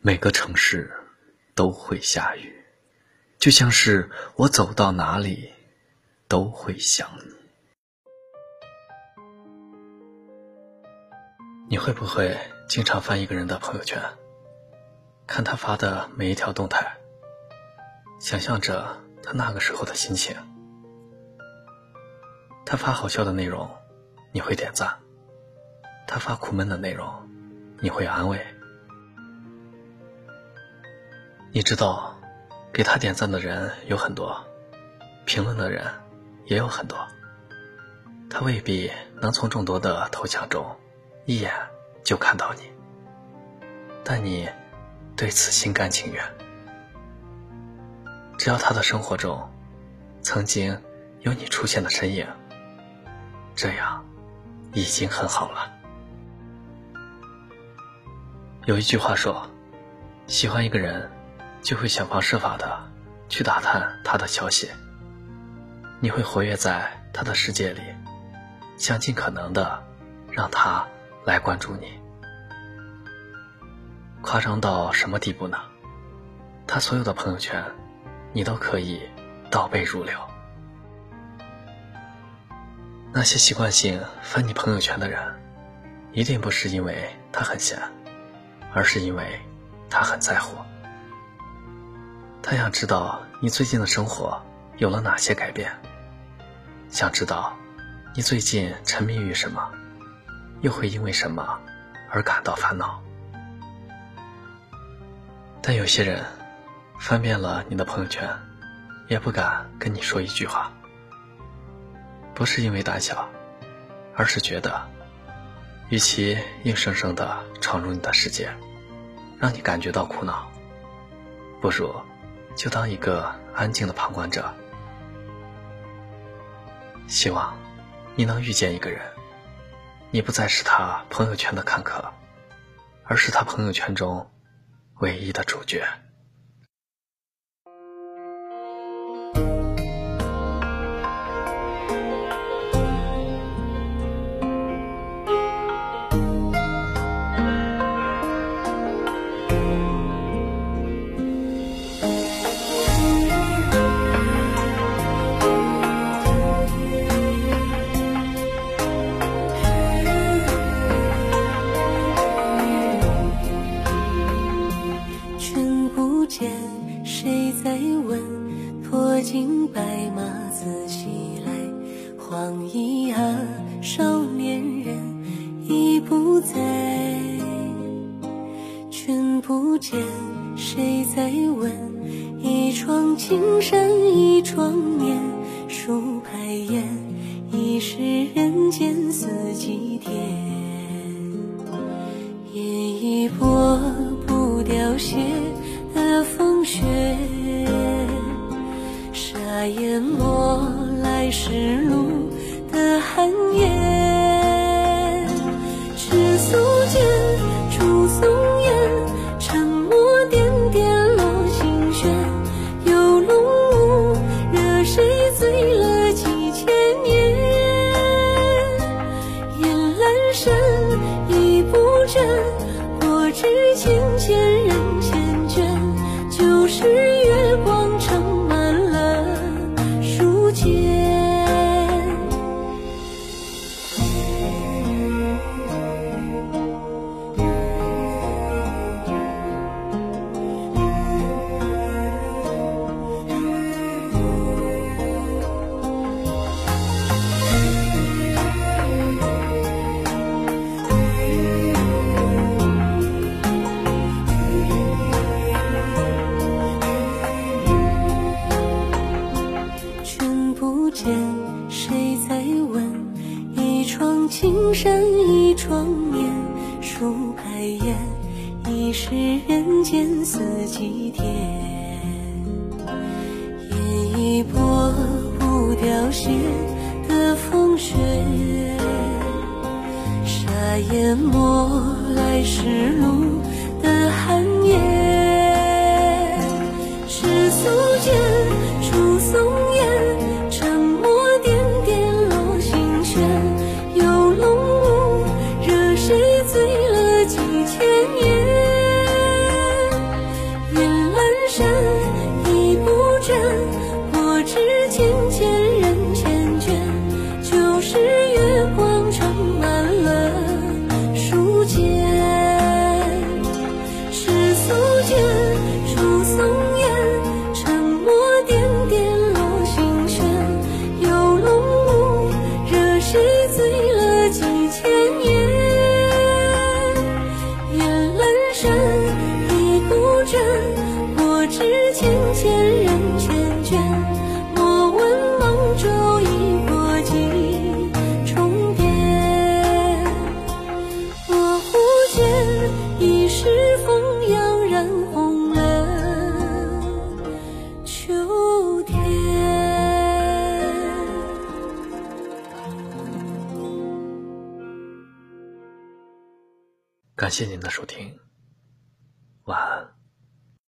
每个城市都会下雨，就像是我走到哪里都会想你。你会不会经常翻一个人的朋友圈，看他发的每一条动态，想象着他那个时候的心情？他发好笑的内容，你会点赞；他发苦闷的内容，你会安慰。你知道，给他点赞的人有很多，评论的人也有很多。他未必能从众多的头像中一眼就看到你，但你对此心甘情愿。只要他的生活中曾经有你出现的身影。这样，已经很好了。有一句话说：“喜欢一个人，就会想方设法的去打探他的消息。你会活跃在他的世界里，想尽可能的让他来关注你。夸张到什么地步呢？他所有的朋友圈，你都可以倒背如流。”那些习惯性翻你朋友圈的人，一定不是因为他很闲，而是因为他很在乎。他想知道你最近的生活有了哪些改变，想知道你最近沉迷于什么，又会因为什么而感到烦恼。但有些人翻遍了你的朋友圈，也不敢跟你说一句话。不是因为胆小，而是觉得，与其硬生生的闯入你的世界，让你感觉到苦恼，不如就当一个安静的旁观者。希望你能遇见一个人，你不再是他朋友圈的看客，而是他朋友圈中唯一的主角。惊白马自西来黄衣啊，少年人已不在，君不见谁在问？一窗青山一窗眠，数排烟，已是人间四季天。依依薄不凋谢等我来世。间，谁在问？一窗青山一窗眠，数排烟，已是人间四季天。烟一波不凋谢的风雪，沙淹没来时路的寒夜。世俗间，枕，我知千千人缱绻。莫问梦昼已过几重变，我忽见一世风扬染红了秋天。感谢您的收听。